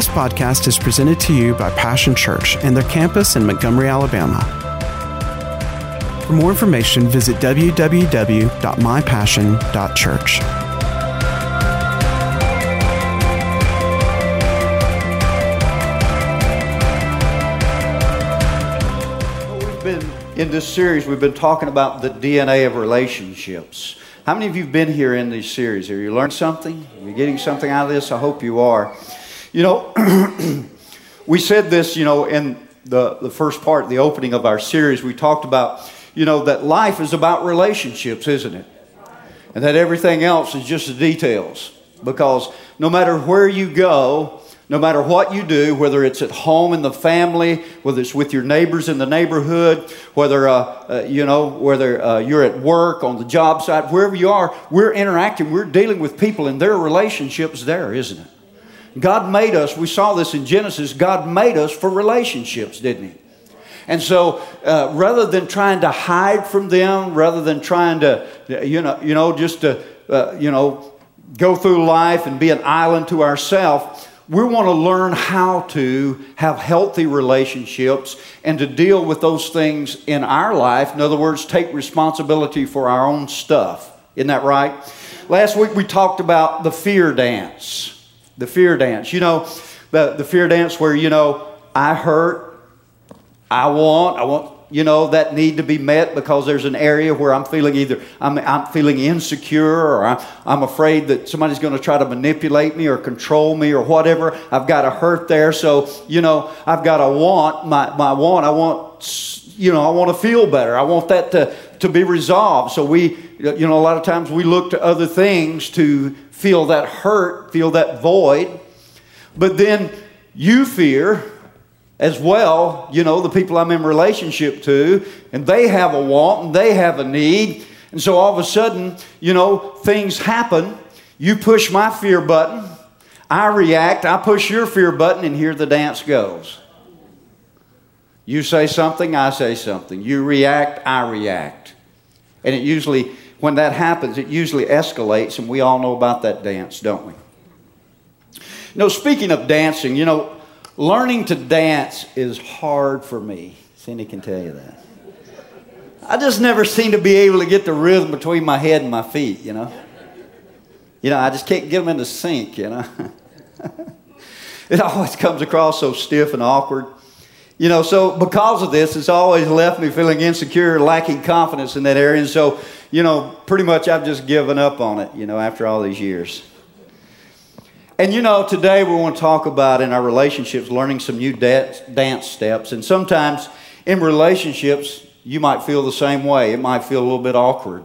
This podcast is presented to you by Passion Church and their campus in Montgomery, Alabama. For more information, visit www.mypassion.church. In this series, we've been talking about the DNA of relationships. How many of you have been here in this series? Have you learned something? Are you getting something out of this? I hope you are. You know, we said this, you know, in the, the first part, the opening of our series, we talked about, you know, that life is about relationships, isn't it? And that everything else is just the details. Because no matter where you go, no matter what you do, whether it's at home in the family, whether it's with your neighbors in the neighborhood, whether uh, uh, you know whether uh, you're at work on the job site, wherever you are, we're interacting, we're dealing with people, and their relationships there, isn't it? God made us. We saw this in Genesis. God made us for relationships, didn't He? And so, uh, rather than trying to hide from them, rather than trying to, you know, you know, just to, uh, you know, go through life and be an island to ourselves we want to learn how to have healthy relationships and to deal with those things in our life. In other words, take responsibility for our own stuff. Isn't that right? Last week we talked about the fear dance. The fear dance. You know, the, the fear dance where, you know, I hurt, I want, I want you know, that need to be met because there's an area where I'm feeling either I'm, I'm feeling insecure or I'm, I'm afraid that somebody's going to try to manipulate me or control me or whatever. I've got a hurt there. So, you know, I've got a want my, my want. I want, you know, I want to feel better. I want that to, to be resolved. So we, you know, a lot of times we look to other things to feel that hurt, feel that void. But then you fear as well, you know, the people I'm in relationship to, and they have a want and they have a need. And so all of a sudden, you know, things happen. You push my fear button, I react, I push your fear button, and here the dance goes. You say something, I say something. You react, I react. And it usually, when that happens, it usually escalates, and we all know about that dance, don't we? No, speaking of dancing, you know, Learning to dance is hard for me. Cindy can tell you that. I just never seem to be able to get the rhythm between my head and my feet, you know. You know, I just can't get them in the sync, you know. it always comes across so stiff and awkward. You know, so because of this, it's always left me feeling insecure, lacking confidence in that area. And so, you know, pretty much I've just given up on it, you know, after all these years. And you know, today we want to talk about in our relationships learning some new dance steps. And sometimes in relationships, you might feel the same way. It might feel a little bit awkward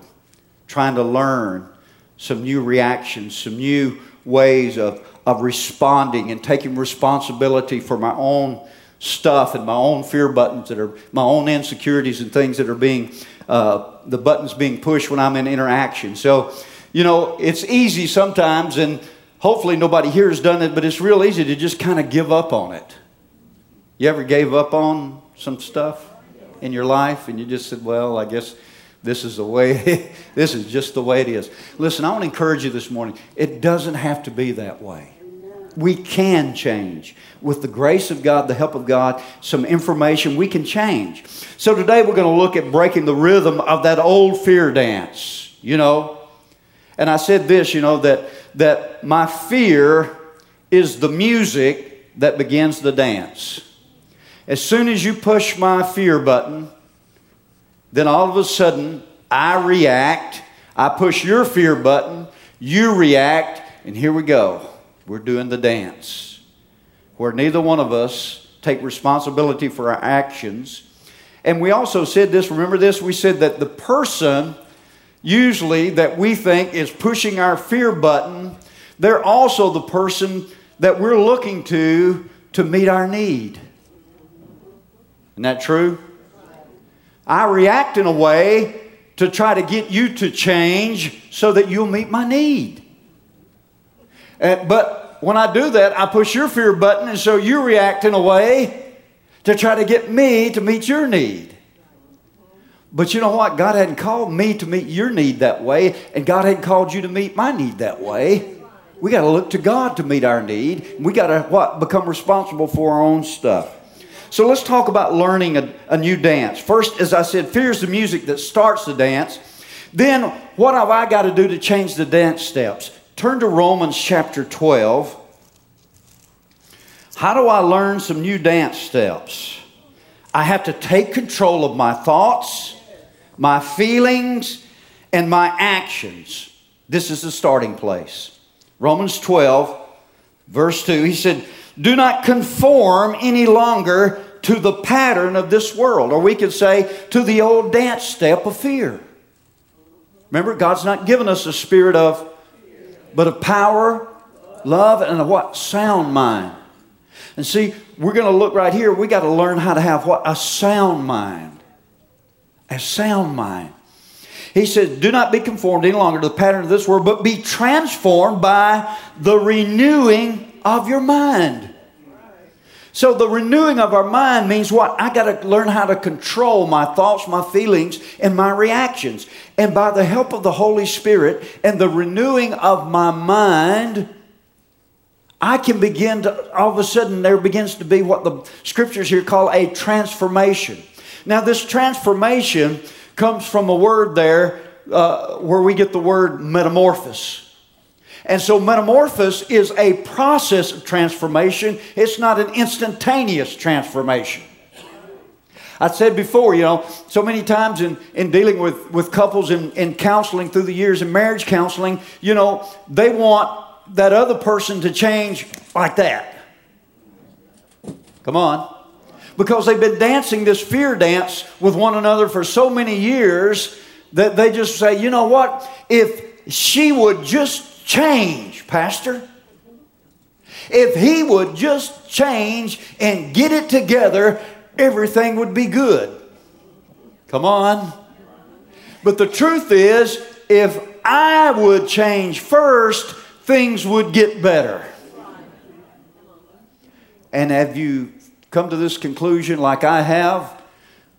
trying to learn some new reactions, some new ways of, of responding and taking responsibility for my own stuff and my own fear buttons that are my own insecurities and things that are being uh, the buttons being pushed when I'm in interaction. So, you know, it's easy sometimes and hopefully nobody here has done it, but it's real easy to just kind of give up on it. You ever gave up on some stuff in your life and you just said, well, I guess this is the way, this is just the way it is. Listen, I want to encourage you this morning. It doesn't have to be that way. We can change. With the grace of God, the help of God, some information, we can change. So today we're going to look at breaking the rhythm of that old fear dance, you know. And I said this, you know, that that my fear is the music that begins the dance. As soon as you push my fear button, then all of a sudden I react. I push your fear button, you react, and here we go. We're doing the dance where neither one of us take responsibility for our actions. And we also said this, remember this? We said that the person usually that we think is pushing our fear button, they're also the person that we're looking to to meet our need. Isn't that true? I react in a way to try to get you to change so that you'll meet my need. Uh, but when I do that, I push your fear button, and so you react in a way to try to get me to meet your need. But you know what? God hadn't called me to meet your need that way, and God hadn't called you to meet my need that way. We got to look to God to meet our need. We got to what? Become responsible for our own stuff. So let's talk about learning a, a new dance. First, as I said, fear is the music that starts the dance. Then, what have I got to do to change the dance steps? Turn to Romans chapter 12. How do I learn some new dance steps? I have to take control of my thoughts, my feelings, and my actions. This is the starting place. Romans 12, verse 2, he said, Do not conform any longer to the pattern of this world, or we could say to the old dance step of fear. Remember, God's not given us a spirit of, but of power, love, and a what? Sound mind. And see, we're going to look right here. We got to learn how to have what? A sound mind. A sound mind. He says, Do not be conformed any longer to the pattern of this world, but be transformed by the renewing of your mind. So, the renewing of our mind means what? I got to learn how to control my thoughts, my feelings, and my reactions. And by the help of the Holy Spirit and the renewing of my mind, I can begin to, all of a sudden, there begins to be what the scriptures here call a transformation. Now, this transformation comes from a word there uh, where we get the word metamorphosis. And so, metamorphosis is a process of transformation, it's not an instantaneous transformation. I said before, you know, so many times in, in dealing with, with couples in, in counseling through the years in marriage counseling, you know, they want that other person to change like that. Come on. Because they've been dancing this fear dance with one another for so many years that they just say, you know what? If she would just change, Pastor, if he would just change and get it together, everything would be good. Come on. But the truth is, if I would change first, things would get better. And have you come to this conclusion like I have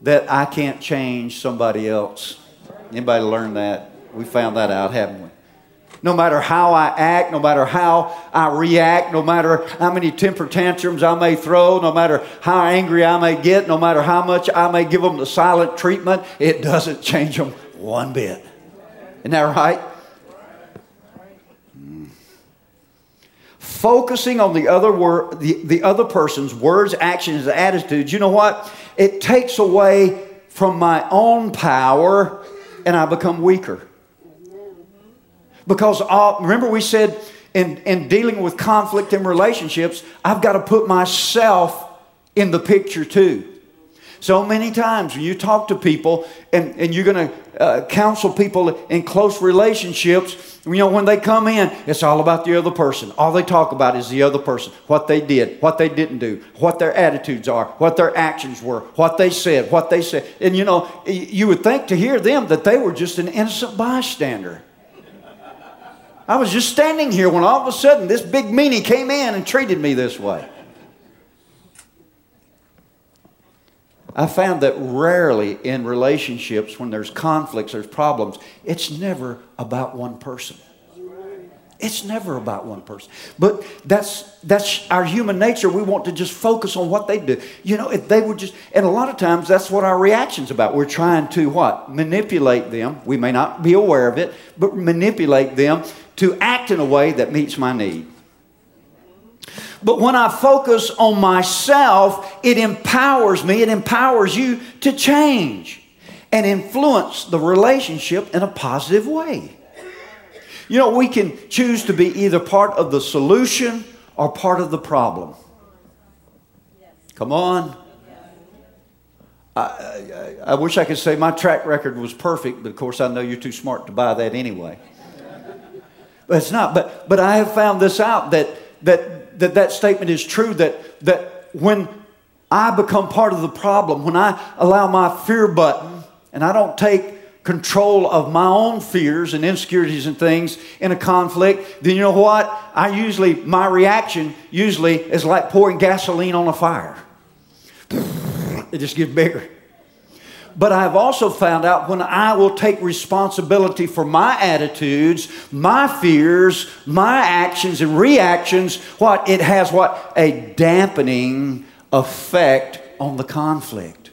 that I can't change somebody else? Anybody learn that? We found that out, haven't we? No matter how I act, no matter how I react, no matter how many temper tantrums I may throw, no matter how angry I may get, no matter how much I may give them the silent treatment, it doesn't change them one bit. Isn't that right? Focusing on the other word, the, the other person's words, actions, attitudes, you know what? It takes away from my own power and I become weaker. Because all, remember we said in, in dealing with conflict in relationships, I've got to put myself in the picture too. So many times when you talk to people and, and you're going to uh, counsel people in close relationships, you know, when they come in, it's all about the other person. All they talk about is the other person, what they did, what they didn't do, what their attitudes are, what their actions were, what they said, what they said. And you know, you would think to hear them that they were just an innocent bystander. I was just standing here when all of a sudden this big meanie came in and treated me this way. I found that rarely in relationships, when there's conflicts, there's problems, it's never about one person. It's never about one person. But that's that's our human nature. We want to just focus on what they do. You know, if they would just and a lot of times that's what our reaction's about. We're trying to what? Manipulate them. We may not be aware of it, but manipulate them to act in a way that meets my need. But when I focus on myself, it empowers me, it empowers you to change and influence the relationship in a positive way. You know, we can choose to be either part of the solution or part of the problem. Come on. I, I, I, wish I could say my track record was perfect, but of course I know you're too smart to buy that anyway. But it's not. But, but I have found this out that, that that that statement is true that, that when I become part of the problem, when I allow my fear button and I don't take control of my own fears and insecurities and things in a conflict, then you know what? I usually, my reaction usually is like pouring gasoline on a fire. It just gets bigger. But I've also found out when I will take responsibility for my attitudes, my fears, my actions and reactions, what it has what a dampening effect on the conflict.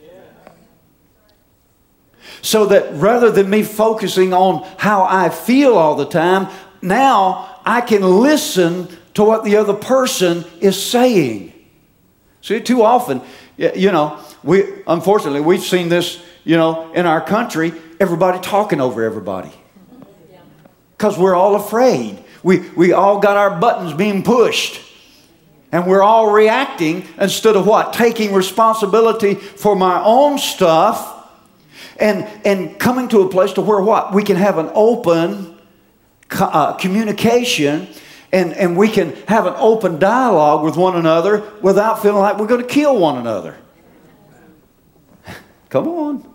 So that rather than me focusing on how I feel all the time, now I can listen to what the other person is saying. See, too often, you know, we unfortunately we've seen this, you know, in our country, everybody talking over everybody. Because we're all afraid. We, we all got our buttons being pushed. And we're all reacting instead of what? Taking responsibility for my own stuff and, and coming to a place to where what? We can have an open uh, communication and, and we can have an open dialogue with one another without feeling like we're going to kill one another. Come on.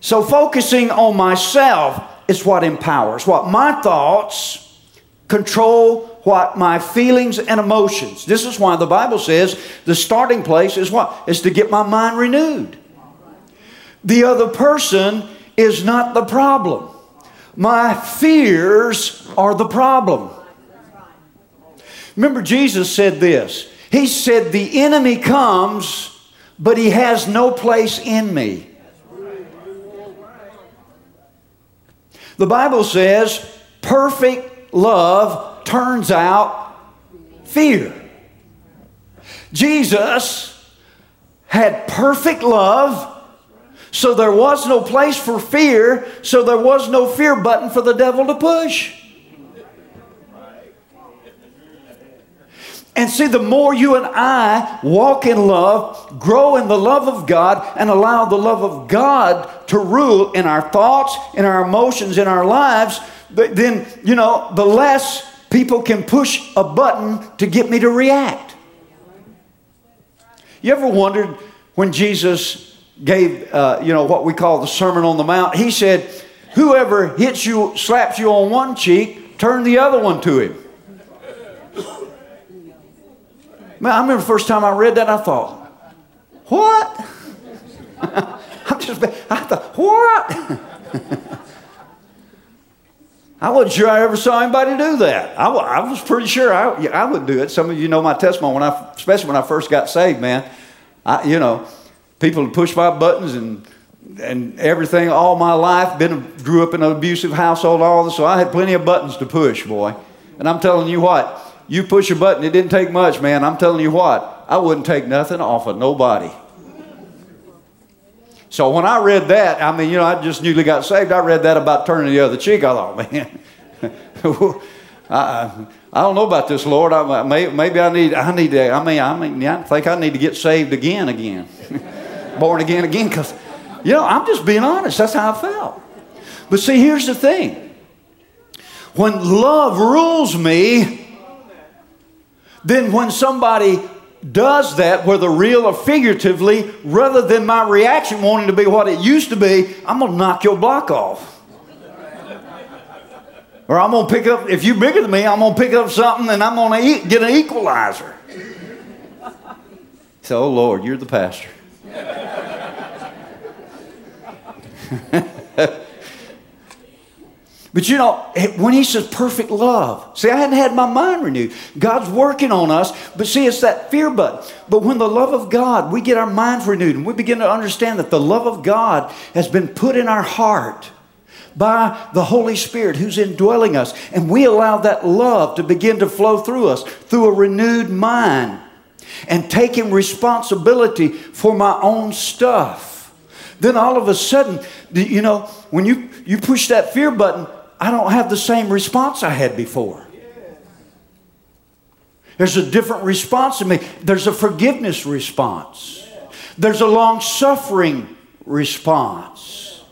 So, focusing on myself is what empowers. What my thoughts control what my feelings and emotions. This is why the Bible says the starting place is what? Is to get my mind renewed. The other person is not the problem. My fears are the problem. Remember, Jesus said this He said, The enemy comes, but he has no place in me. The Bible says, perfect love turns out fear. Jesus had perfect love so there was no place for fear, so there was no fear button for the devil to push. And see, the more you and I walk in love, grow in the love of God, and allow the love of God to rule in our thoughts, in our emotions, in our lives, then, you know, the less people can push a button to get me to react. You ever wondered when Jesus gave, uh, you know, what we call the Sermon on the Mount. He said, Whoever hits you, slaps you on one cheek, turn the other one to him. Man, I remember the first time I read that, I thought, What? I'm just, I thought, What? I wasn't sure I ever saw anybody do that. I, I was pretty sure I, I would do it. Some of you know my testimony, when I, especially when I first got saved, man. I, you know, people push my buttons and and everything all my life. Been grew up in an abusive household, all this, so I had plenty of buttons to push, boy. And I'm telling you what, you push a button, it didn't take much, man. I'm telling you what, I wouldn't take nothing off of nobody. So when I read that, I mean, you know, I just newly got saved. I read that about turning the other cheek. I thought, man, I, uh-uh. I don't know about this, Lord. I, maybe I need, I need to. I mean, I mean, I think I need to get saved again, again. born again again because, you know, I'm just being honest. That's how I felt. But see, here's the thing when love rules me, then when somebody does that, whether real or figuratively, rather than my reaction wanting to be what it used to be, I'm going to knock your block off. Or I'm going to pick up, if you're bigger than me, I'm going to pick up something and I'm going to get an equalizer. So, oh Lord, you're the pastor. But you know, eh, when he says perfect love, see, I hadn't had my mind renewed. God's working on us, but see, it's that fear button. But when the love of God, we get our minds renewed and we begin to understand that the love of God has been put in our heart by the Holy Spirit who's indwelling us, and we allow that love to begin to flow through us through a renewed mind and taking responsibility for my own stuff. Then all of a sudden, you know, when you, you push that fear button, I don't have the same response I had before. There's a different response to me. There's a forgiveness response. There's a long suffering response.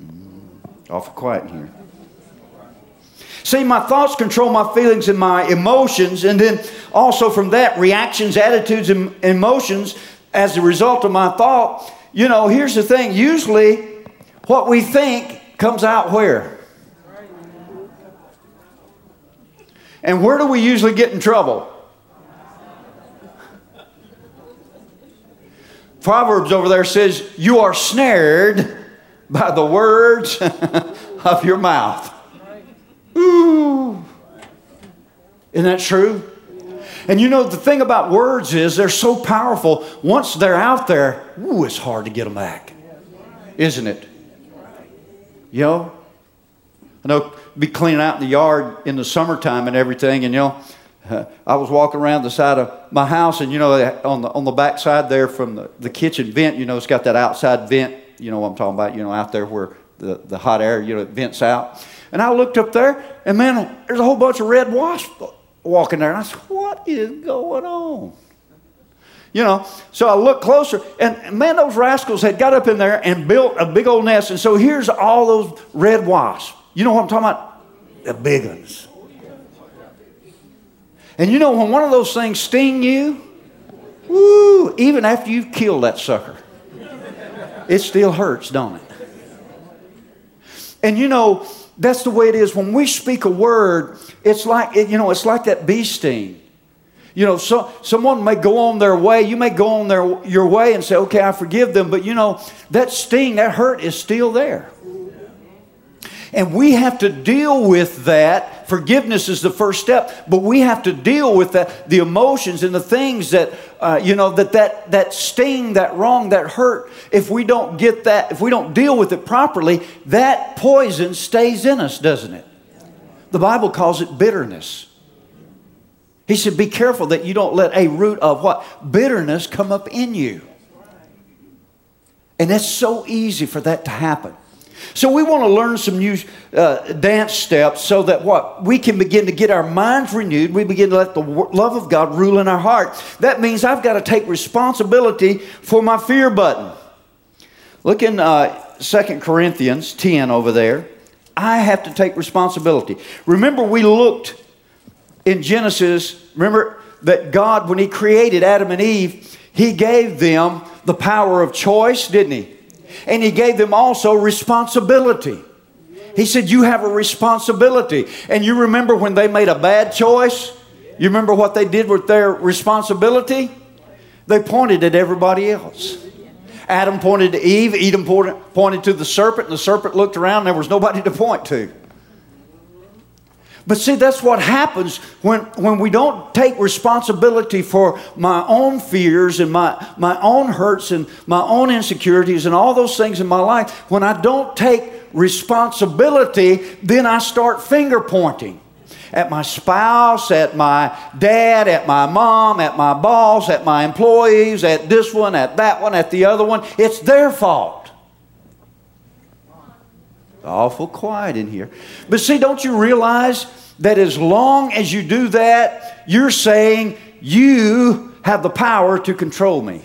Mm, awful quiet here. See, my thoughts control my feelings and my emotions, and then also from that, reactions, attitudes, and emotions as a result of my thought. You know, here's the thing usually what we think comes out where? And where do we usually get in trouble? Proverbs over there says, You are snared by the words of your mouth. Ooh. Isn't that true? And you know, the thing about words is they're so powerful. Once they're out there, ooh, it's hard to get them back. Isn't it? You know? I know, be cleaning out in the yard in the summertime and everything, and you uh, know, I was walking around the side of my house, and you know, on the on the back side there from the, the kitchen vent, you know, it's got that outside vent. You know what I'm talking about? You know, out there where the, the hot air, you know, it vents out. And I looked up there, and man, there's a whole bunch of red wasps walking there. And I said, What is going on? You know, so I looked closer, and man, those rascals had got up in there and built a big old nest. And so here's all those red wasps. You know what I'm talking about? The big ones. And you know, when one of those things sting you, woo, even after you've killed that sucker, it still hurts, don't it? And you know, that's the way it is. When we speak a word, it's like, you know, it's like that bee sting. You know, so, someone may go on their way. You may go on their, your way and say, okay, I forgive them. But you know, that sting, that hurt is still there. And we have to deal with that. Forgiveness is the first step, but we have to deal with that, the emotions and the things that, uh, you know, that, that, that sting, that wrong, that hurt. If we don't get that, if we don't deal with it properly, that poison stays in us, doesn't it? The Bible calls it bitterness. He said, Be careful that you don't let a root of what? Bitterness come up in you. And it's so easy for that to happen. So we want to learn some new uh, dance steps so that what we can begin to get our minds renewed. We begin to let the love of God rule in our heart. That means I've got to take responsibility for my fear button. Look in uh, 2 Corinthians 10 over there. I have to take responsibility. Remember, we looked in Genesis. Remember that God, when He created Adam and Eve, He gave them the power of choice, didn't He? and he gave them also responsibility. He said, You have a responsibility. And you remember when they made a bad choice? You remember what they did with their responsibility? They pointed at everybody else. Adam pointed to Eve, Eve pointed to the serpent, and the serpent looked around, and there was nobody to point to. But see, that's what happens when, when we don't take responsibility for my own fears and my, my own hurts and my own insecurities and all those things in my life. When I don't take responsibility, then I start finger pointing at my spouse, at my dad, at my mom, at my boss, at my employees, at this one, at that one, at the other one. It's their fault. Awful quiet in here. But see, don't you realize that as long as you do that, you're saying you have the power to control me?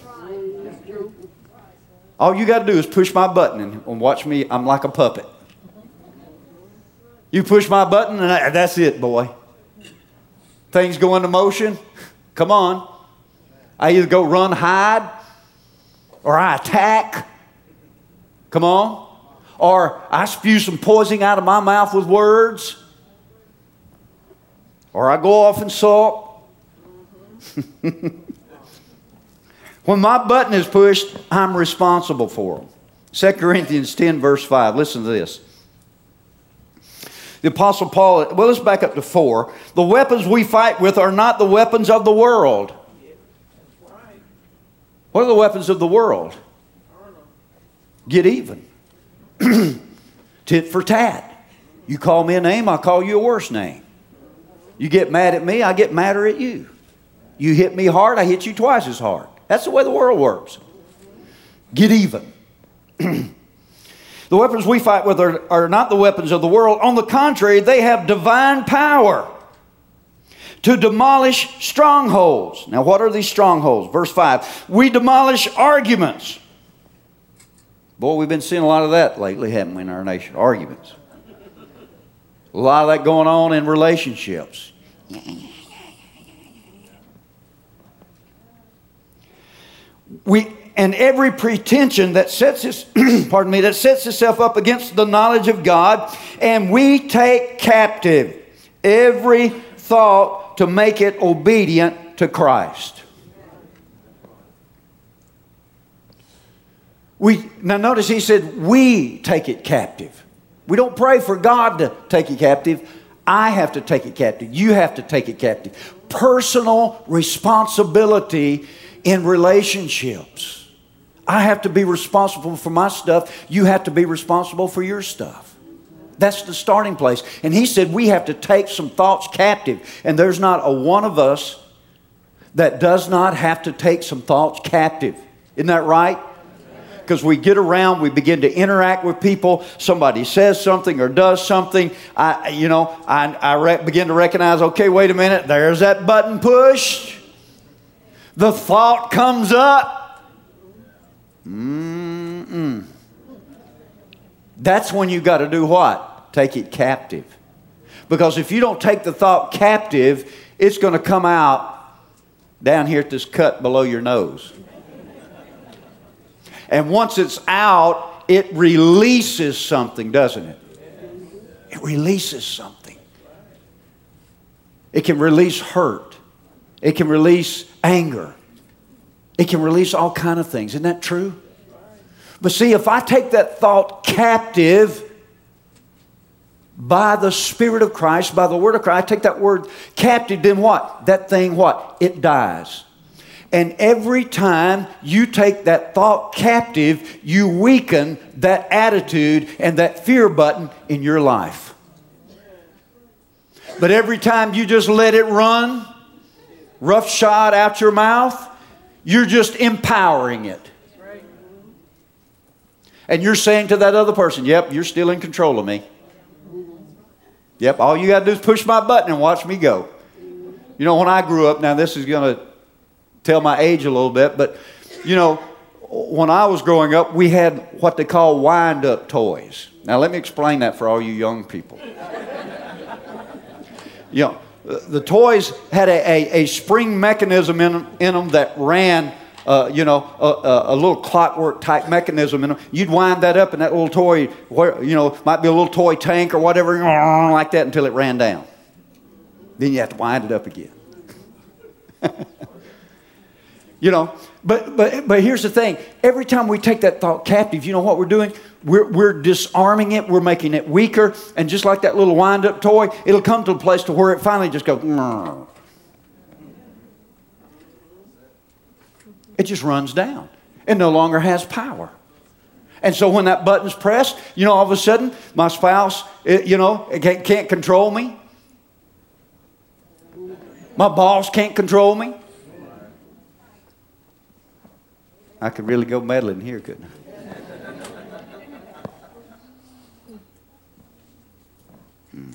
All you got to do is push my button and watch me. I'm like a puppet. You push my button, and I, that's it, boy. Things go into motion. Come on. I either go run, hide, or I attack. Come on. Or I spew some poison out of my mouth with words. Or I go off and sulk. when my button is pushed, I'm responsible for them. 2 Corinthians 10, verse 5. Listen to this. The Apostle Paul, well, let's back up to 4. The weapons we fight with are not the weapons of the world. What are the weapons of the world? Get even. Tit for tat. You call me a name, I'll call you a worse name. You get mad at me, I get madder at you. You hit me hard, I hit you twice as hard. That's the way the world works. Get even. the weapons we fight with are, are not the weapons of the world. On the contrary, they have divine power to demolish strongholds. Now, what are these strongholds? Verse 5 We demolish arguments Boy, we've been seeing a lot of that lately, haven't we, in our nation? Arguments. A lot of that going on in relationships. We, and every pretension that sets its, pardon me, that sets itself up against the knowledge of God, and we take captive every thought to make it obedient to Christ. We, now, notice he said, we take it captive. We don't pray for God to take it captive. I have to take it captive. You have to take it captive. Personal responsibility in relationships. I have to be responsible for my stuff. You have to be responsible for your stuff. That's the starting place. And he said we have to take some thoughts captive. And there's not a one of us that does not have to take some thoughts captive. Isn't that right? Because we get around, we begin to interact with people. Somebody says something or does something. I, you know, I, I re- begin to recognize. Okay, wait a minute. There's that button push. The thought comes up. Mm-mm. That's when you got to do what? Take it captive. Because if you don't take the thought captive, it's going to come out down here at this cut below your nose. And once it's out, it releases something, doesn't it? It releases something. It can release hurt. It can release anger. It can release all kind of things. Isn't that true? But see, if I take that thought captive by the Spirit of Christ, by the Word of Christ, I take that word captive, then what? That thing what? It dies. And every time you take that thought captive, you weaken that attitude and that fear button in your life. But every time you just let it run, rough shot out your mouth, you're just empowering it. And you're saying to that other person, Yep, you're still in control of me. Yep, all you got to do is push my button and watch me go. You know, when I grew up, now this is going to tell my age a little bit, but you know, when I was growing up, we had what they call wind up toys. Now, let me explain that for all you young people. you know, the toys had a, a, a spring mechanism in, in them that ran, uh, you know, a, a, little clockwork type mechanism in them. You'd wind that up, and that little toy, where, you know, might be a little toy tank or whatever, like that until it ran down. Then you have to wind it up again. you know, but, but, but here's the thing every time we take that thought captive, you know what we're doing? We're, we're disarming it, we're making it weaker, and just like that little wind up toy, it'll come to a place to where it finally just goes, it just runs down. It no longer has power. And so when that button's pressed, you know, all of a sudden, my spouse, it, you know, can't, can't control me. My boss can't control me. I could really go meddling here, couldn't I? Hmm.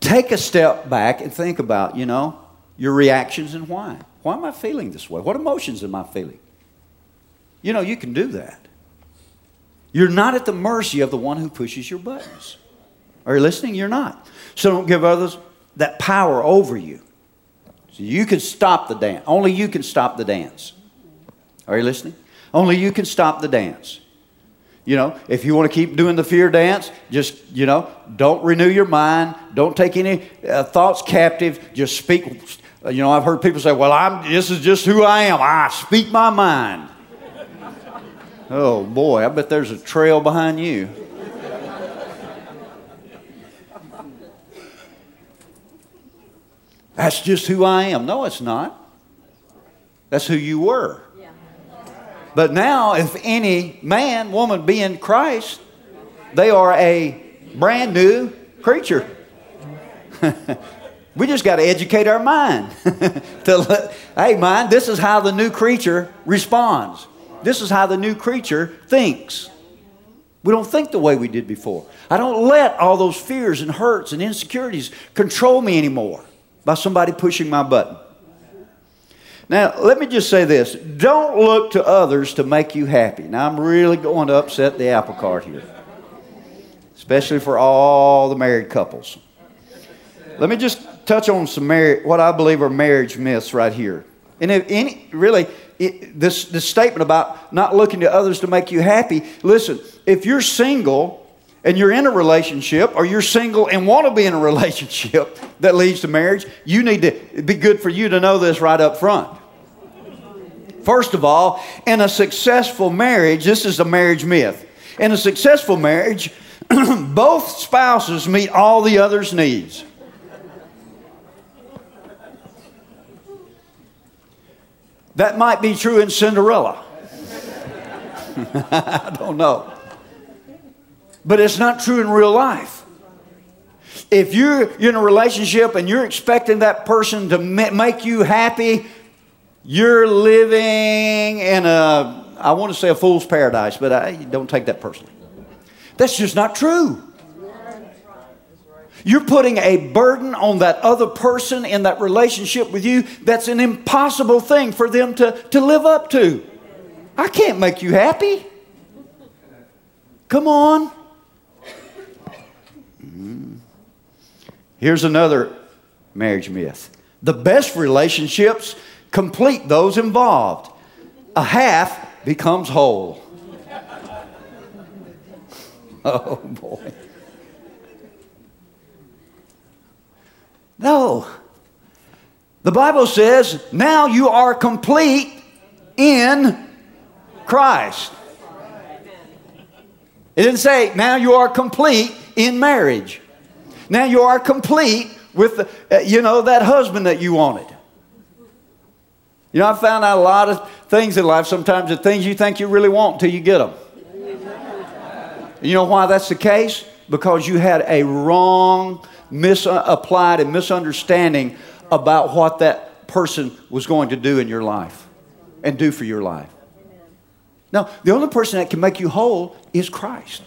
Take a step back and think about, you know, your reactions and why. Why am I feeling this way? What emotions am I feeling? You know, you can do that. You're not at the mercy of the one who pushes your buttons. Are you listening? You're not. So don't give others that power over you. So you can stop the dance. Only you can stop the dance. Are you listening? Only you can stop the dance. You know, if you want to keep doing the fear dance, just, you know, don't renew your mind. Don't take any uh, thoughts captive. Just speak. You know, I've heard people say, well, I'm, this is just who I am. I speak my mind. oh, boy, I bet there's a trail behind you. That's just who I am. No, it's not. That's who you were. But now, if any man, woman be in Christ, they are a brand new creature. we just got to educate our mind. to, let, hey, mind, this is how the new creature responds. This is how the new creature thinks. We don't think the way we did before. I don't let all those fears and hurts and insecurities control me anymore by somebody pushing my button. Now, let me just say this don't look to others to make you happy. Now, I'm really going to upset the apple cart here, especially for all the married couples. Let me just touch on some marriage, what I believe are marriage myths right here. And if any, really, it, this, this statement about not looking to others to make you happy, listen, if you're single, and you're in a relationship or you're single and want to be in a relationship that leads to marriage, you need to be good for you to know this right up front. First of all, in a successful marriage, this is a marriage myth. In a successful marriage, both spouses meet all the other's needs. That might be true in Cinderella. I don't know. But it's not true in real life. If you're, in a relationship and you're expecting that person to make you happy, you're living in a, I want to say a fool's paradise, but I don't take that personally. That's just not true. You're putting a burden on that other person in that relationship with you that's an impossible thing for them to, to live up to. I can't make you happy. Come on. Here's another marriage myth the best relationships complete those involved, a half becomes whole. Oh boy. No. The Bible says, now you are complete in Christ. It didn't say, now you are complete in marriage. Now you are complete with, the, uh, you know, that husband that you wanted. You know, I found out a lot of things in life sometimes the things you think you really want until you get them. You know why that's the case? Because you had a wrong, misapplied, and misunderstanding about what that person was going to do in your life and do for your life. Now, the only person that can make you whole is Christ.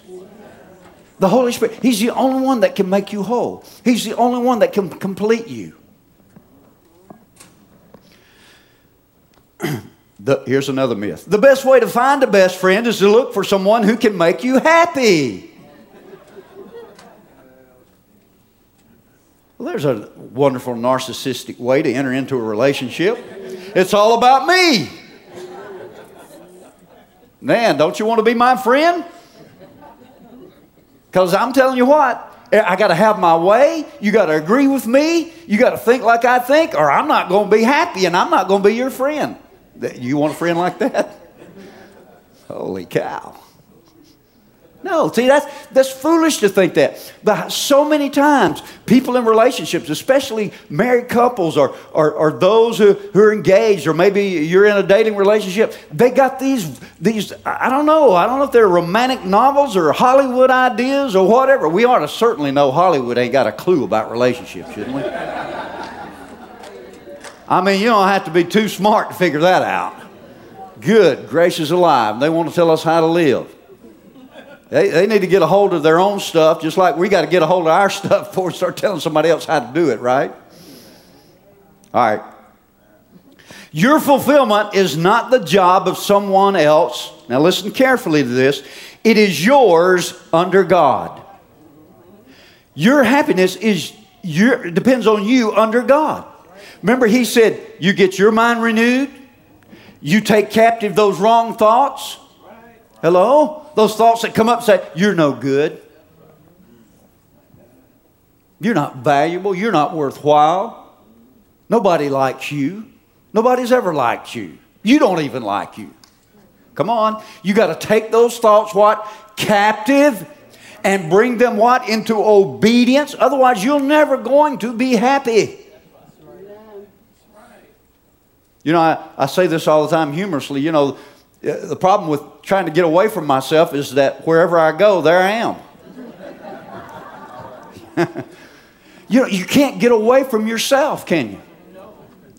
The Holy Spirit. He's the only one that can make you whole. He's the only one that can complete you. the, here's another myth. The best way to find a best friend is to look for someone who can make you happy. Well, there's a wonderful narcissistic way to enter into a relationship. It's all about me. Man, don't you want to be my friend? Because I'm telling you what, eh, I got to have my way. You got to agree with me. You got to think like I think, or I'm not going to be happy and I'm not going to be your friend. You want a friend like that? Holy cow. No, see, that's, that's foolish to think that. But so many times, people in relationships, especially married couples or, or, or those who, who are engaged, or maybe you're in a dating relationship, they got these, these, I don't know, I don't know if they're romantic novels or Hollywood ideas or whatever. We ought to certainly know Hollywood ain't got a clue about relationships, shouldn't we? I mean, you don't have to be too smart to figure that out. Good gracious alive. They want to tell us how to live. They, they need to get a hold of their own stuff, just like we got to get a hold of our stuff before we start telling somebody else how to do it, right? All right. Your fulfillment is not the job of someone else. Now, listen carefully to this. It is yours under God. Your happiness is your, depends on you under God. Remember, He said, You get your mind renewed, you take captive those wrong thoughts. Hello? Those thoughts that come up say, You're no good. You're not valuable. You're not worthwhile. Nobody likes you. Nobody's ever liked you. You don't even like you. Come on. You got to take those thoughts, what? Captive and bring them what? Into obedience. Otherwise, you're never going to be happy. You know, I, I say this all the time humorously. You know, the problem with trying to get away from myself is that wherever I go, there I am. you know, you can't get away from yourself, can you?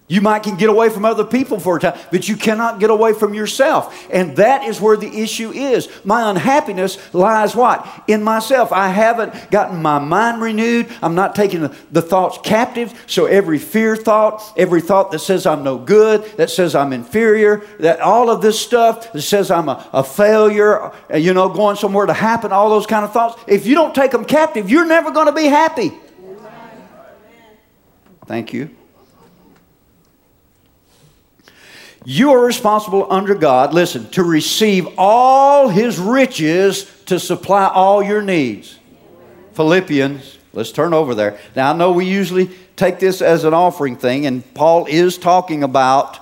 You might can get away from other people for a time, but you cannot get away from yourself. And that is where the issue is. My unhappiness lies what? In myself. I haven't gotten my mind renewed. I'm not taking the, thoughts captive. So every fear thought, every thought that says I'm no good, that says I'm inferior, that all of this stuff that says I'm a, a failure, uh, you know, going somewhere to happen, all those kind of thoughts, if you don't take them captive, you're never going to be happy. Thank you. You are responsible under God, listen, to receive all his riches to supply all your needs. Philippians, let's turn over there. Now, I know we usually take this as an offering thing, and Paul is talking about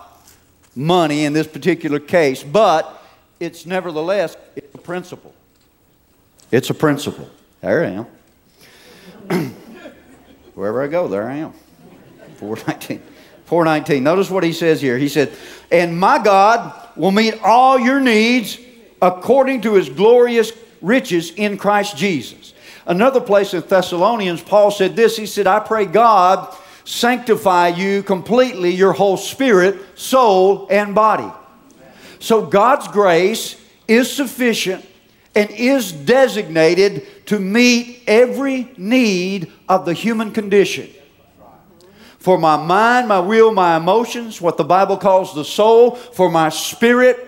money in this particular case, but it's nevertheless it's a principle. It's a principle. There I am. Wherever I go, there I am. 419. 419. Notice what he says here. He said, And my God will meet all your needs according to his glorious riches in Christ Jesus. Another place in Thessalonians, Paul said this He said, I pray God sanctify you completely, your whole spirit, soul, and body. So God's grace is sufficient and is designated to meet every need of the human condition. For my mind, my will, my emotions, what the Bible calls the soul, for my spirit,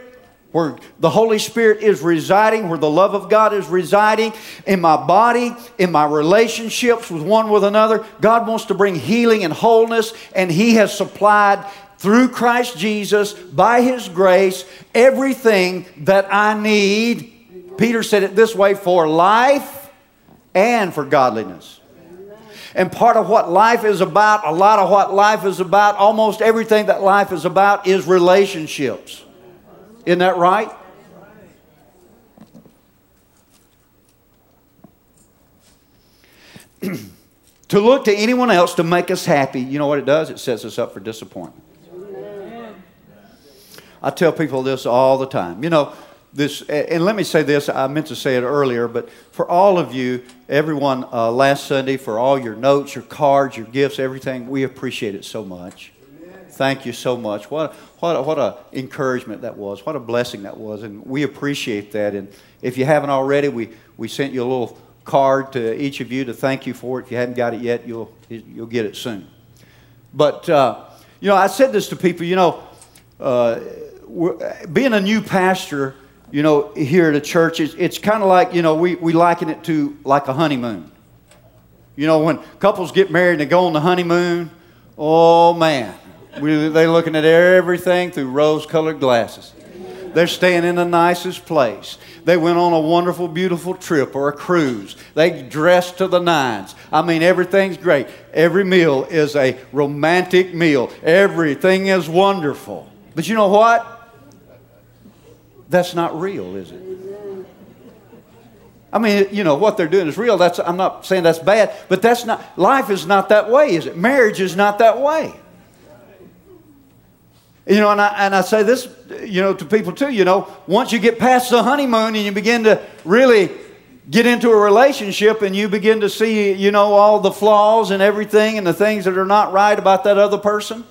where the Holy Spirit is residing, where the love of God is residing, in my body, in my relationships with one with another. God wants to bring healing and wholeness, and He has supplied through Christ Jesus, by His grace, everything that I need. Peter said it this way for life and for godliness. And part of what life is about, a lot of what life is about, almost everything that life is about, is relationships. Isn't that right? to look to anyone else to make us happy, you know what it does? It sets us up for disappointment. I tell people this all the time. You know, this, and let me say this, I meant to say it earlier, but for all of you, everyone uh, last Sunday, for all your notes, your cards, your gifts, everything, we appreciate it so much. Thank you so much. What, what, a, what a encouragement that was. What a blessing that was. And we appreciate that. And if you haven't already, we, we sent you a little card to each of you to thank you for it. If you haven't got it yet, you'll, you'll get it soon. But, uh, you know, I said this to people, you know, uh, being a new pastor, you know, here at a church, it's, it's kind of like, you know, we, we liken it to like a honeymoon. You know, when couples get married and they go on the honeymoon, oh man, we, they're looking at everything through rose colored glasses. They're staying in the nicest place. They went on a wonderful, beautiful trip or a cruise. They dressed to the nines. I mean, everything's great. Every meal is a romantic meal, everything is wonderful. But you know what? That's not real, is it? I mean, you know, what they're doing is real. That's, I'm not saying that's bad, but that's not, life is not that way, is it? Marriage is not that way. You know, and I, and I say this, you know, to people too, you know, once you get past the honeymoon and you begin to really get into a relationship and you begin to see, you know, all the flaws and everything and the things that are not right about that other person.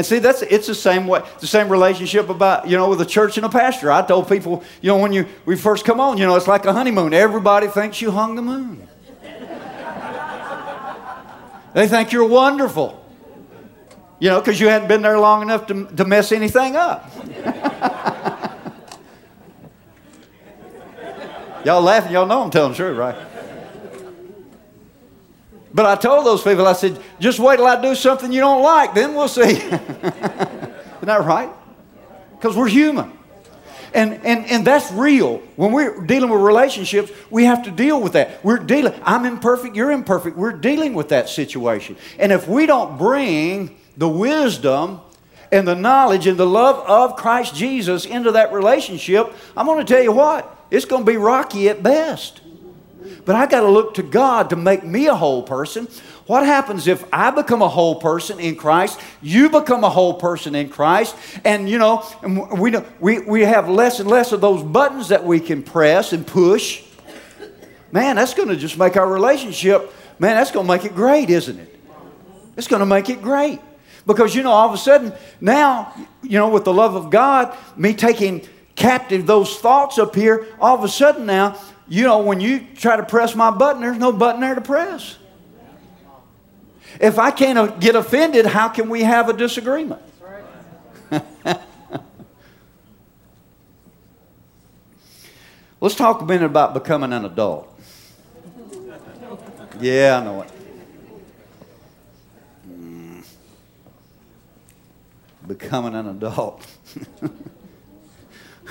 And see, that's it's the same way, the same relationship about you know with a church and a pastor. I told people, you know, when you we first come on, you know, it's like a honeymoon. Everybody thinks you hung the moon. They think you're wonderful. You know, because you hadn't been there long enough to, to mess anything up. y'all laughing, y'all know I'm telling the truth, right? But I told those people, I said, just wait till I do something you don't like, then we'll see. Isn't that right? Because we're human. And, and, and that's real. When we're dealing with relationships, we have to deal with that. We're dealing, I'm imperfect, you're imperfect. We're dealing with that situation. And if we don't bring the wisdom and the knowledge and the love of Christ Jesus into that relationship, I'm going to tell you what, it's going to be rocky at best. But I got to look to God to make me a whole person. What happens if I become a whole person in Christ, you become a whole person in Christ, and you know, we, we, we have less and less of those buttons that we can press and push? Man, that's going to just make our relationship, man, that's going to make it great, isn't it? It's going to make it great. Because, you know, all of a sudden, now, you know, with the love of God, me taking captive those thoughts up here, all of a sudden now, you know, when you try to press my button, there's no button there to press. If I can't get offended, how can we have a disagreement? Let's talk a minute about becoming an adult. Yeah, I know it. Mm. Becoming an adult.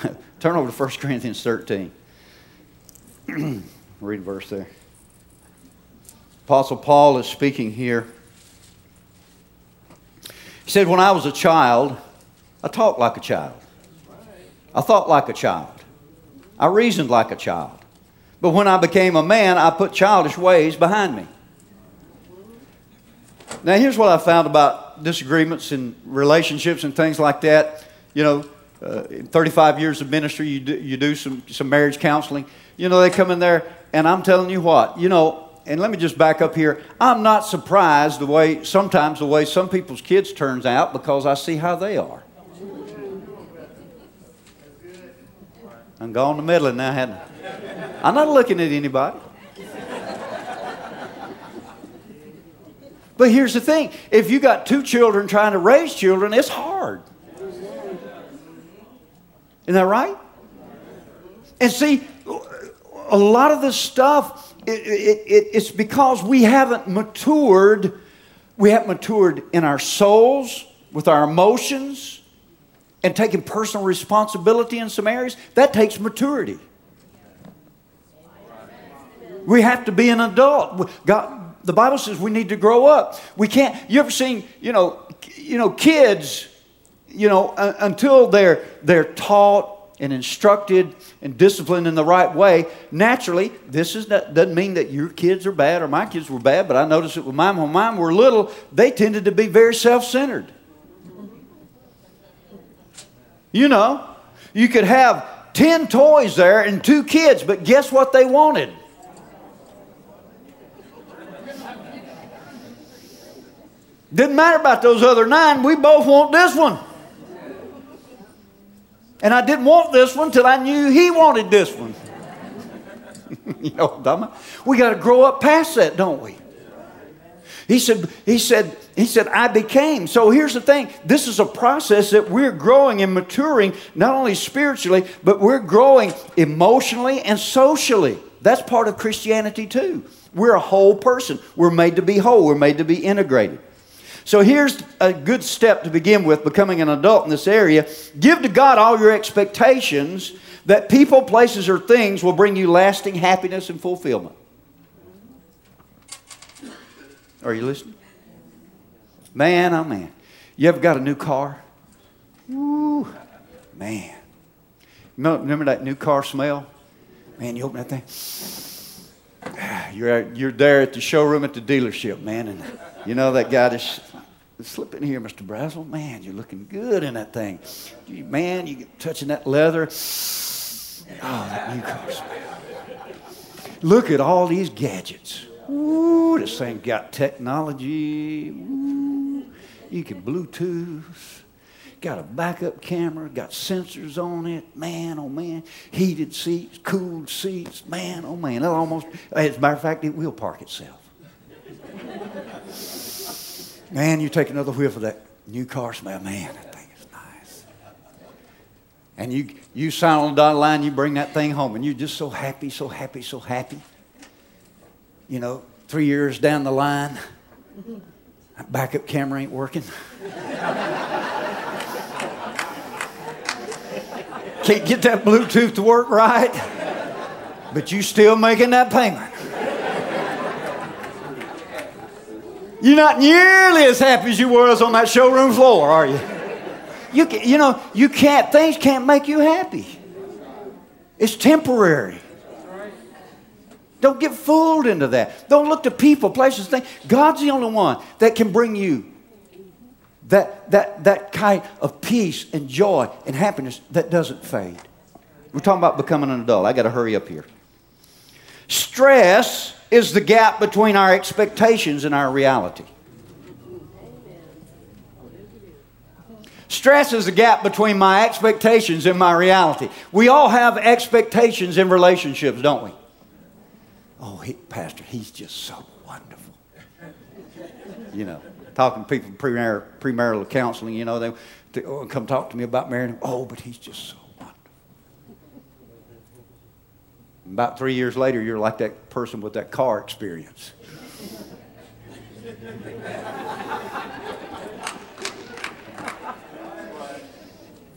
Turn over to 1 Corinthians 13. Read verse there. Apostle Paul is speaking here He said, When I was a child, I talked like a child. I thought like a child. I reasoned like a child. But when I became a man, I put childish ways behind me. Now, here's what I found about disagreements and relationships and things like that. You know, uh, in 35 years of ministry, you do, you do some, some marriage counseling. You know, they come in there, and I'm telling you what, you know, and let me just back up here. I'm not surprised the way, sometimes the way some people's kids turns out because I see how they are. I'm gone to meddling now, hadn't I? I'm not looking at anybody. But here's the thing if you got two children trying to raise children, it's hard. Isn't that right? And see, a lot of this stuff, it, it, it, it's because we haven't matured. We haven't matured in our souls, with our emotions, and taking personal responsibility in some areas. That takes maturity. We have to be an adult. God, the Bible says we need to grow up. We can't. You ever seen, you know, you know, kids, you know, until they're they're taught and instructed and disciplined in the right way, naturally, this is not, doesn't mean that your kids are bad or my kids were bad, but I noticed it with mine. When mine were little, they tended to be very self centered. You know, you could have 10 toys there and two kids, but guess what they wanted? Didn't matter about those other nine. We both want this one. And I didn't want this one till I knew he wanted this one. you know, dumb. We got to grow up past that, don't we? He said, he said, he said, I became. So here's the thing. This is a process that we're growing and maturing, not only spiritually, but we're growing emotionally and socially. That's part of Christianity too. We're a whole person. We're made to be whole. We're made to be integrated. So here's a good step to begin with becoming an adult in this area. Give to God all your expectations that people, places, or things will bring you lasting happiness and fulfillment. Are you listening? Man, oh man. You ever got a new car? Woo, man. Remember that new car smell? Man, you open that thing. You're, you're there at the showroom at the dealership, man, and you know that guy just slip in here, Mr. Brazel. Man, you're looking good in that thing. Man, you touching that leather. Oh, that new car smell. Look at all these gadgets. Ooh, this thing got technology. Ooh, you can Bluetooth. Got a backup camera, got sensors on it. Man, oh man. Heated seats, cooled seats. Man, oh man. It almost, as a matter of fact, it will park itself. Man, you take another whiff of that new car smell. Man, that thing is nice. And you, you sign on the dotted line, you bring that thing home, and you're just so happy, so happy, so happy. You know, three years down the line, backup camera ain't working. Can't get that Bluetooth to work right, but you still making that payment. You're not nearly as happy as you was on that showroom floor, are you? You, you know, you can't, things can't make you happy. It's temporary. Don't get fooled into that. Don't look to people, places, things. God's the only one that can bring you that, that, that kind of peace and joy and happiness that doesn't fade. We're talking about becoming an adult. I got to hurry up here. Stress is the gap between our expectations and our reality. Stress is the gap between my expectations and my reality. We all have expectations in relationships, don't we? Oh, he, Pastor, he's just so wonderful. You know, talking to people premarital, premarital counseling, you know, they, they oh, come talk to me about marrying him. Oh, but he's just so About three years later, you're like that person with that car experience.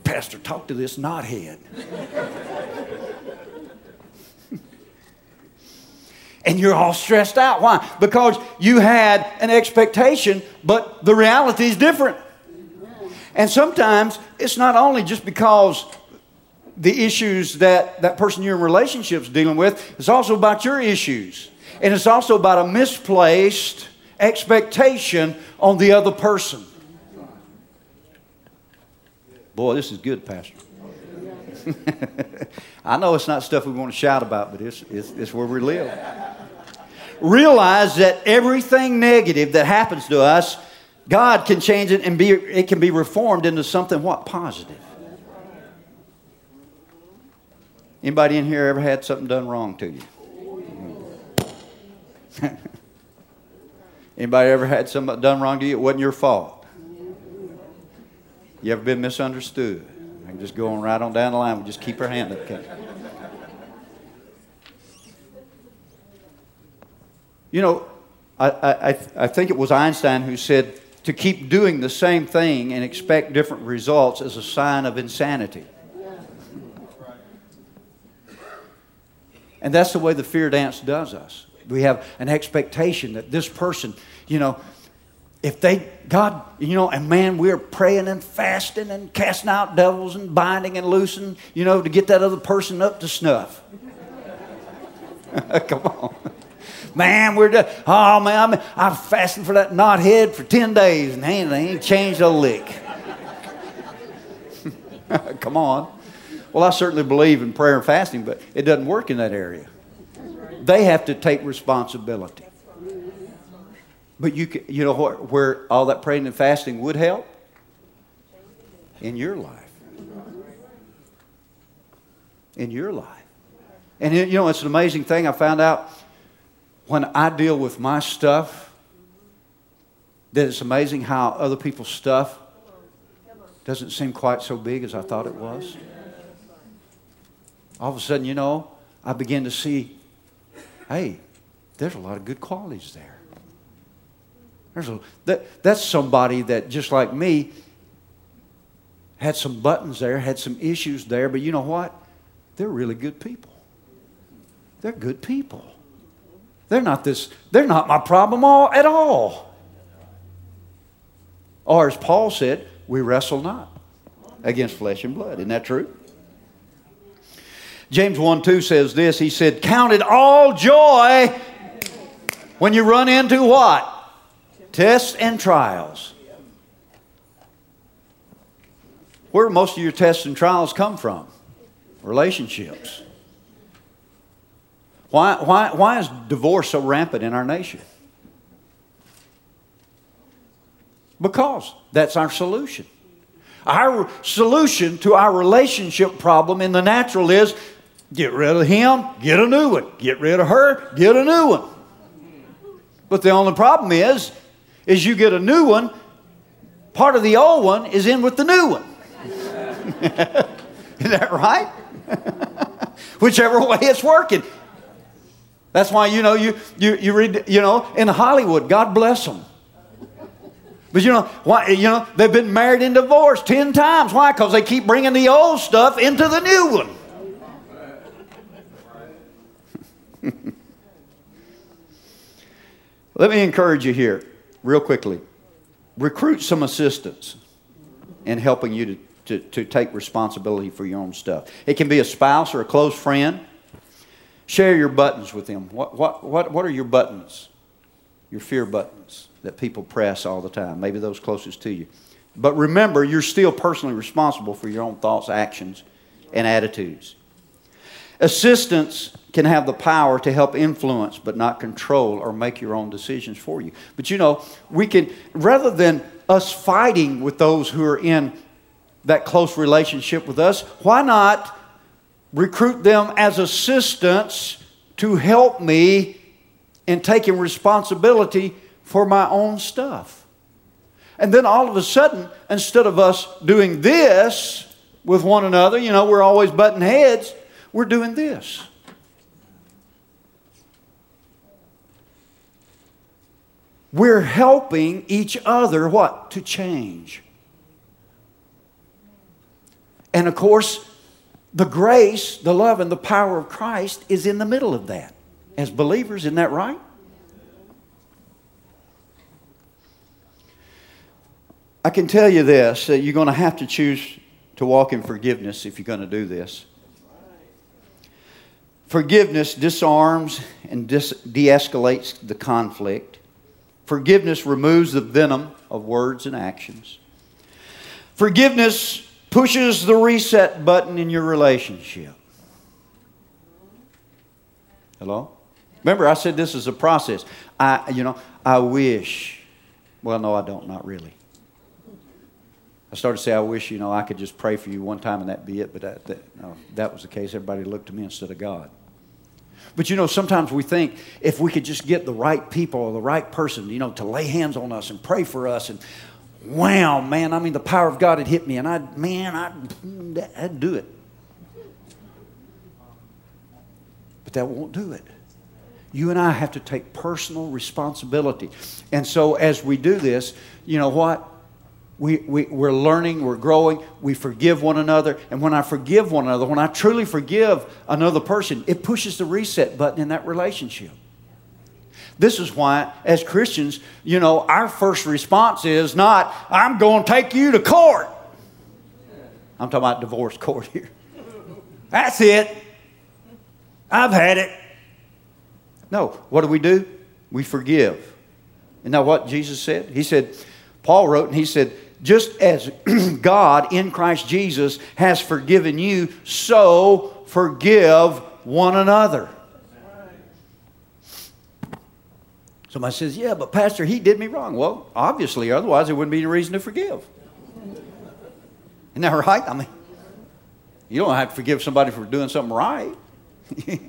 Pastor, talk to this knothead. and you're all stressed out. Why? Because you had an expectation, but the reality is different. And sometimes it's not only just because the issues that that person you're in relationships dealing with, it's also about your issues. And it's also about a misplaced expectation on the other person. Boy, this is good, Pastor. I know it's not stuff we want to shout about, but it's, it's, it's where we live. Realize that everything negative that happens to us, God can change it and be, it can be reformed into something what? Positive. Anybody in here ever had something done wrong to you? Anybody ever had something done wrong to you? It wasn't your fault. You ever been misunderstood? I can just go on right on down the line. We just keep our hand up. Okay? You know, I, I, I think it was Einstein who said to keep doing the same thing and expect different results is a sign of insanity. And that's the way the fear dance does us. We have an expectation that this person, you know, if they, God, you know, and man, we're praying and fasting and casting out devils and binding and loosing, you know, to get that other person up to snuff. Come on. Man, we're just, oh man, I'm, I'm fasting for that knothead for 10 days and they ain't, they ain't changed a lick. Come on. Well, I certainly believe in prayer and fasting, but it doesn't work in that area. They have to take responsibility. But you, can, you know where, where all that praying and fasting would help? In your life. In your life. And you know, it's an amazing thing I found out when I deal with my stuff that it's amazing how other people's stuff doesn't seem quite so big as I thought it was all of a sudden, you know, I begin to see, hey, there's a lot of good qualities there. There's a, that, that's somebody that, just like me, had some buttons there, had some issues there, but you know what? They're really good people. They're good people. They're not this, they're not my problem all, at all. Or as Paul said, we wrestle not against flesh and blood. Isn't that true? James 1 2 says this He said, Count it all joy when you run into what? Tests and trials. Where most of your tests and trials come from? Relationships. Why, why, why is divorce so rampant in our nation? Because that's our solution. Our solution to our relationship problem in the natural is Get rid of him, get a new one. Get rid of her, get a new one. But the only problem is, is you get a new one, part of the old one is in with the new one. is that right? Whichever way it's working. That's why you know you you you read you know in Hollywood, God bless them. But you know why? You know they've been married and divorced ten times. Why? Because they keep bringing the old stuff into the new one. Let me encourage you here, real quickly. Recruit some assistance in helping you to, to, to take responsibility for your own stuff. It can be a spouse or a close friend. Share your buttons with them. What, what, what, what are your buttons? Your fear buttons that people press all the time, maybe those closest to you. But remember, you're still personally responsible for your own thoughts, actions, and attitudes. Assistance can have the power to help influence but not control or make your own decisions for you. But you know, we can, rather than us fighting with those who are in that close relationship with us, why not recruit them as assistants to help me in taking responsibility for my own stuff? And then all of a sudden, instead of us doing this with one another, you know, we're always butting heads we're doing this. We're helping each other what? To change. And of course, the grace, the love, and the power of Christ is in the middle of that. As believers, isn't that right? I, can tell you this that you're going to have to choose to walk in forgiveness if you're going to do this. Forgiveness disarms and de escalates the conflict. Forgiveness removes the venom of words and actions. Forgiveness pushes the reset button in your relationship. Hello? Remember, I said this is a process. I, you know, I wish. Well, no, I don't, not really. I started to say, I wish, you know, I could just pray for you one time and that be it, but that, that, no, that was the case. Everybody looked to me instead of God. But you know, sometimes we think if we could just get the right people or the right person, you know, to lay hands on us and pray for us, and wow, man, I mean, the power of God had hit me, and I, man, I'd, I'd do it. But that won't do it. You and I have to take personal responsibility. And so as we do this, you know what? We, we, we're learning, we're growing, we forgive one another. And when I forgive one another, when I truly forgive another person, it pushes the reset button in that relationship. This is why, as Christians, you know, our first response is not, I'm going to take you to court. I'm talking about divorce court here. That's it. I've had it. No, what do we do? We forgive. And now what Jesus said? He said, Paul wrote, and he said, just as God in Christ Jesus has forgiven you, so forgive one another. Somebody says, Yeah, but Pastor, he did me wrong. Well, obviously, otherwise there wouldn't be any reason to forgive. Isn't that right? I mean, you don't have to forgive somebody for doing something right.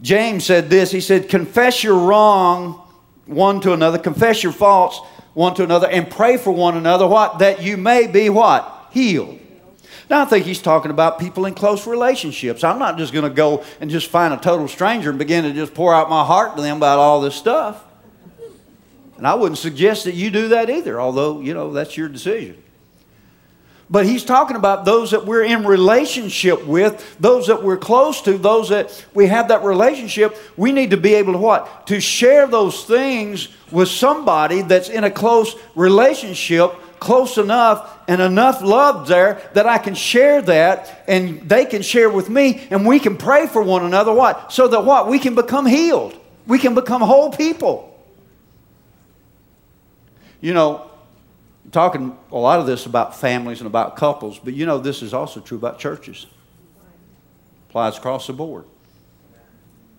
James said this He said, Confess your wrong one to another, confess your faults one to another, and pray for one another, what? That you may be what? Healed. Now, I think he's talking about people in close relationships. I'm not just going to go and just find a total stranger and begin to just pour out my heart to them about all this stuff. And I wouldn't suggest that you do that either, although, you know, that's your decision. But he's talking about those that we're in relationship with, those that we're close to, those that we have that relationship. We need to be able to what? To share those things with somebody that's in a close relationship, close enough and enough love there that I can share that and they can share with me and we can pray for one another. What? So that what? We can become healed. We can become whole people. You know, talking a lot of this about families and about couples, but you know this is also true about churches. Applies across the board.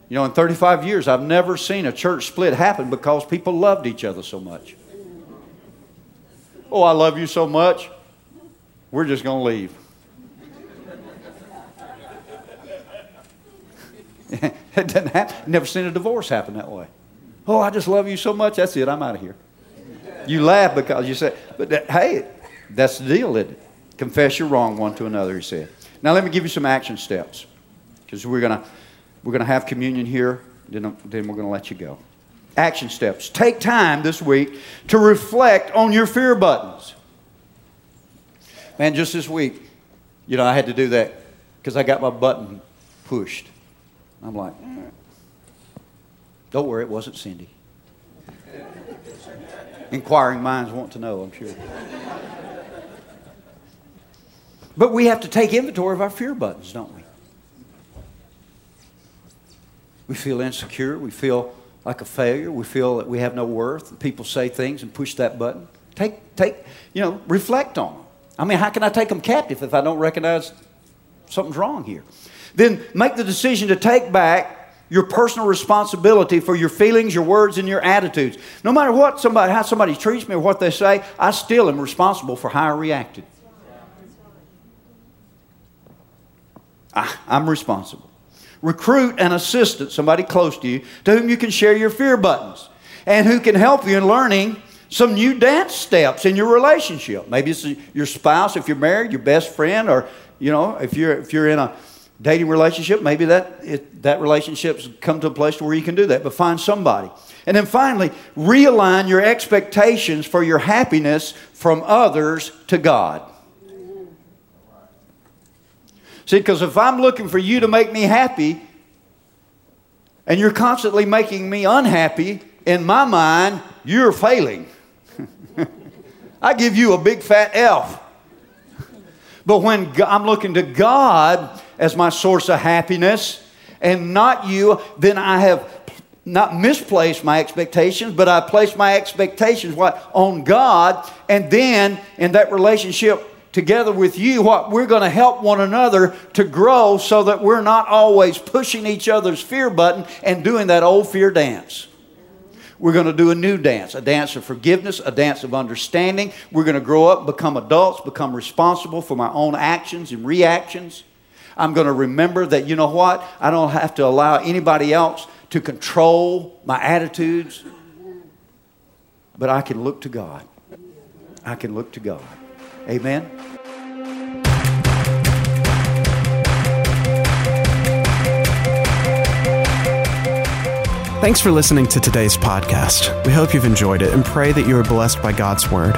You know, in 35 years, I've never seen a church split happen because people loved each other so much. Oh, I love you so much. We're just going to leave. it doesn't happen. Never seen a divorce happen that way. Oh, I just love you so much. That's it. I'm out of here. You laugh because you say, but that, hey, that's the deal, it? Confess your wrong one to another, he said. Now let me give you some action steps because we're going to we're to have communion here, then, then we're going to let you go. Action steps. Take time this week to reflect on your fear buttons. Man, just this week, you know, I had to do that because I got my button pushed. I'm like, mm. don't worry, it wasn't Cindy. Inquiring minds want to know, I'm sure. But we have to take inventory of our fear buttons, don't we? We feel insecure. We feel like a failure. We feel that we have no worth. People say things and push that button. Take, take, you know, reflect on them. I mean, how can I take them captive if I don't recognize something's wrong here? Then make the decision to take back your personal responsibility for your feelings, your words, and your attitudes. No matter what somebody, how somebody treats me or what they say, I still am responsible for how I reacted. I, I'm responsible. Recruit an assistant, somebody close to you, to whom you can share your fear buttons and who can help you in learning some new dance steps in your relationship. Maybe it's your spouse, if you're married, your best friend, or you know, if you're if you're in a dating relationship, maybe that, it, that relationship's come to a place where you can do that, but find somebody. And then finally, realign your expectations for your happiness from others to God. See, because if I'm looking for you to make me happy, and you're constantly making me unhappy, in my mind, you're failing. I give you a big fat F. But when I'm looking to God as my source of happiness and not you, then I have not misplaced my expectations, but I place my expectations what on God, and then in that relationship together with you, what we're going to help one another to grow so that we're not always pushing each other's fear button and doing that old fear dance. We're going to do a new dance, a dance of forgiveness, a dance of understanding. We're going to grow up, become adults, become responsible for my own actions and reactions. I'm going to remember that, you know what? I don't have to allow anybody else to control my attitudes, but I can look to God. I can look to God. Amen. Thanks for listening to today's podcast. We hope you've enjoyed it and pray that you are blessed by God's Word.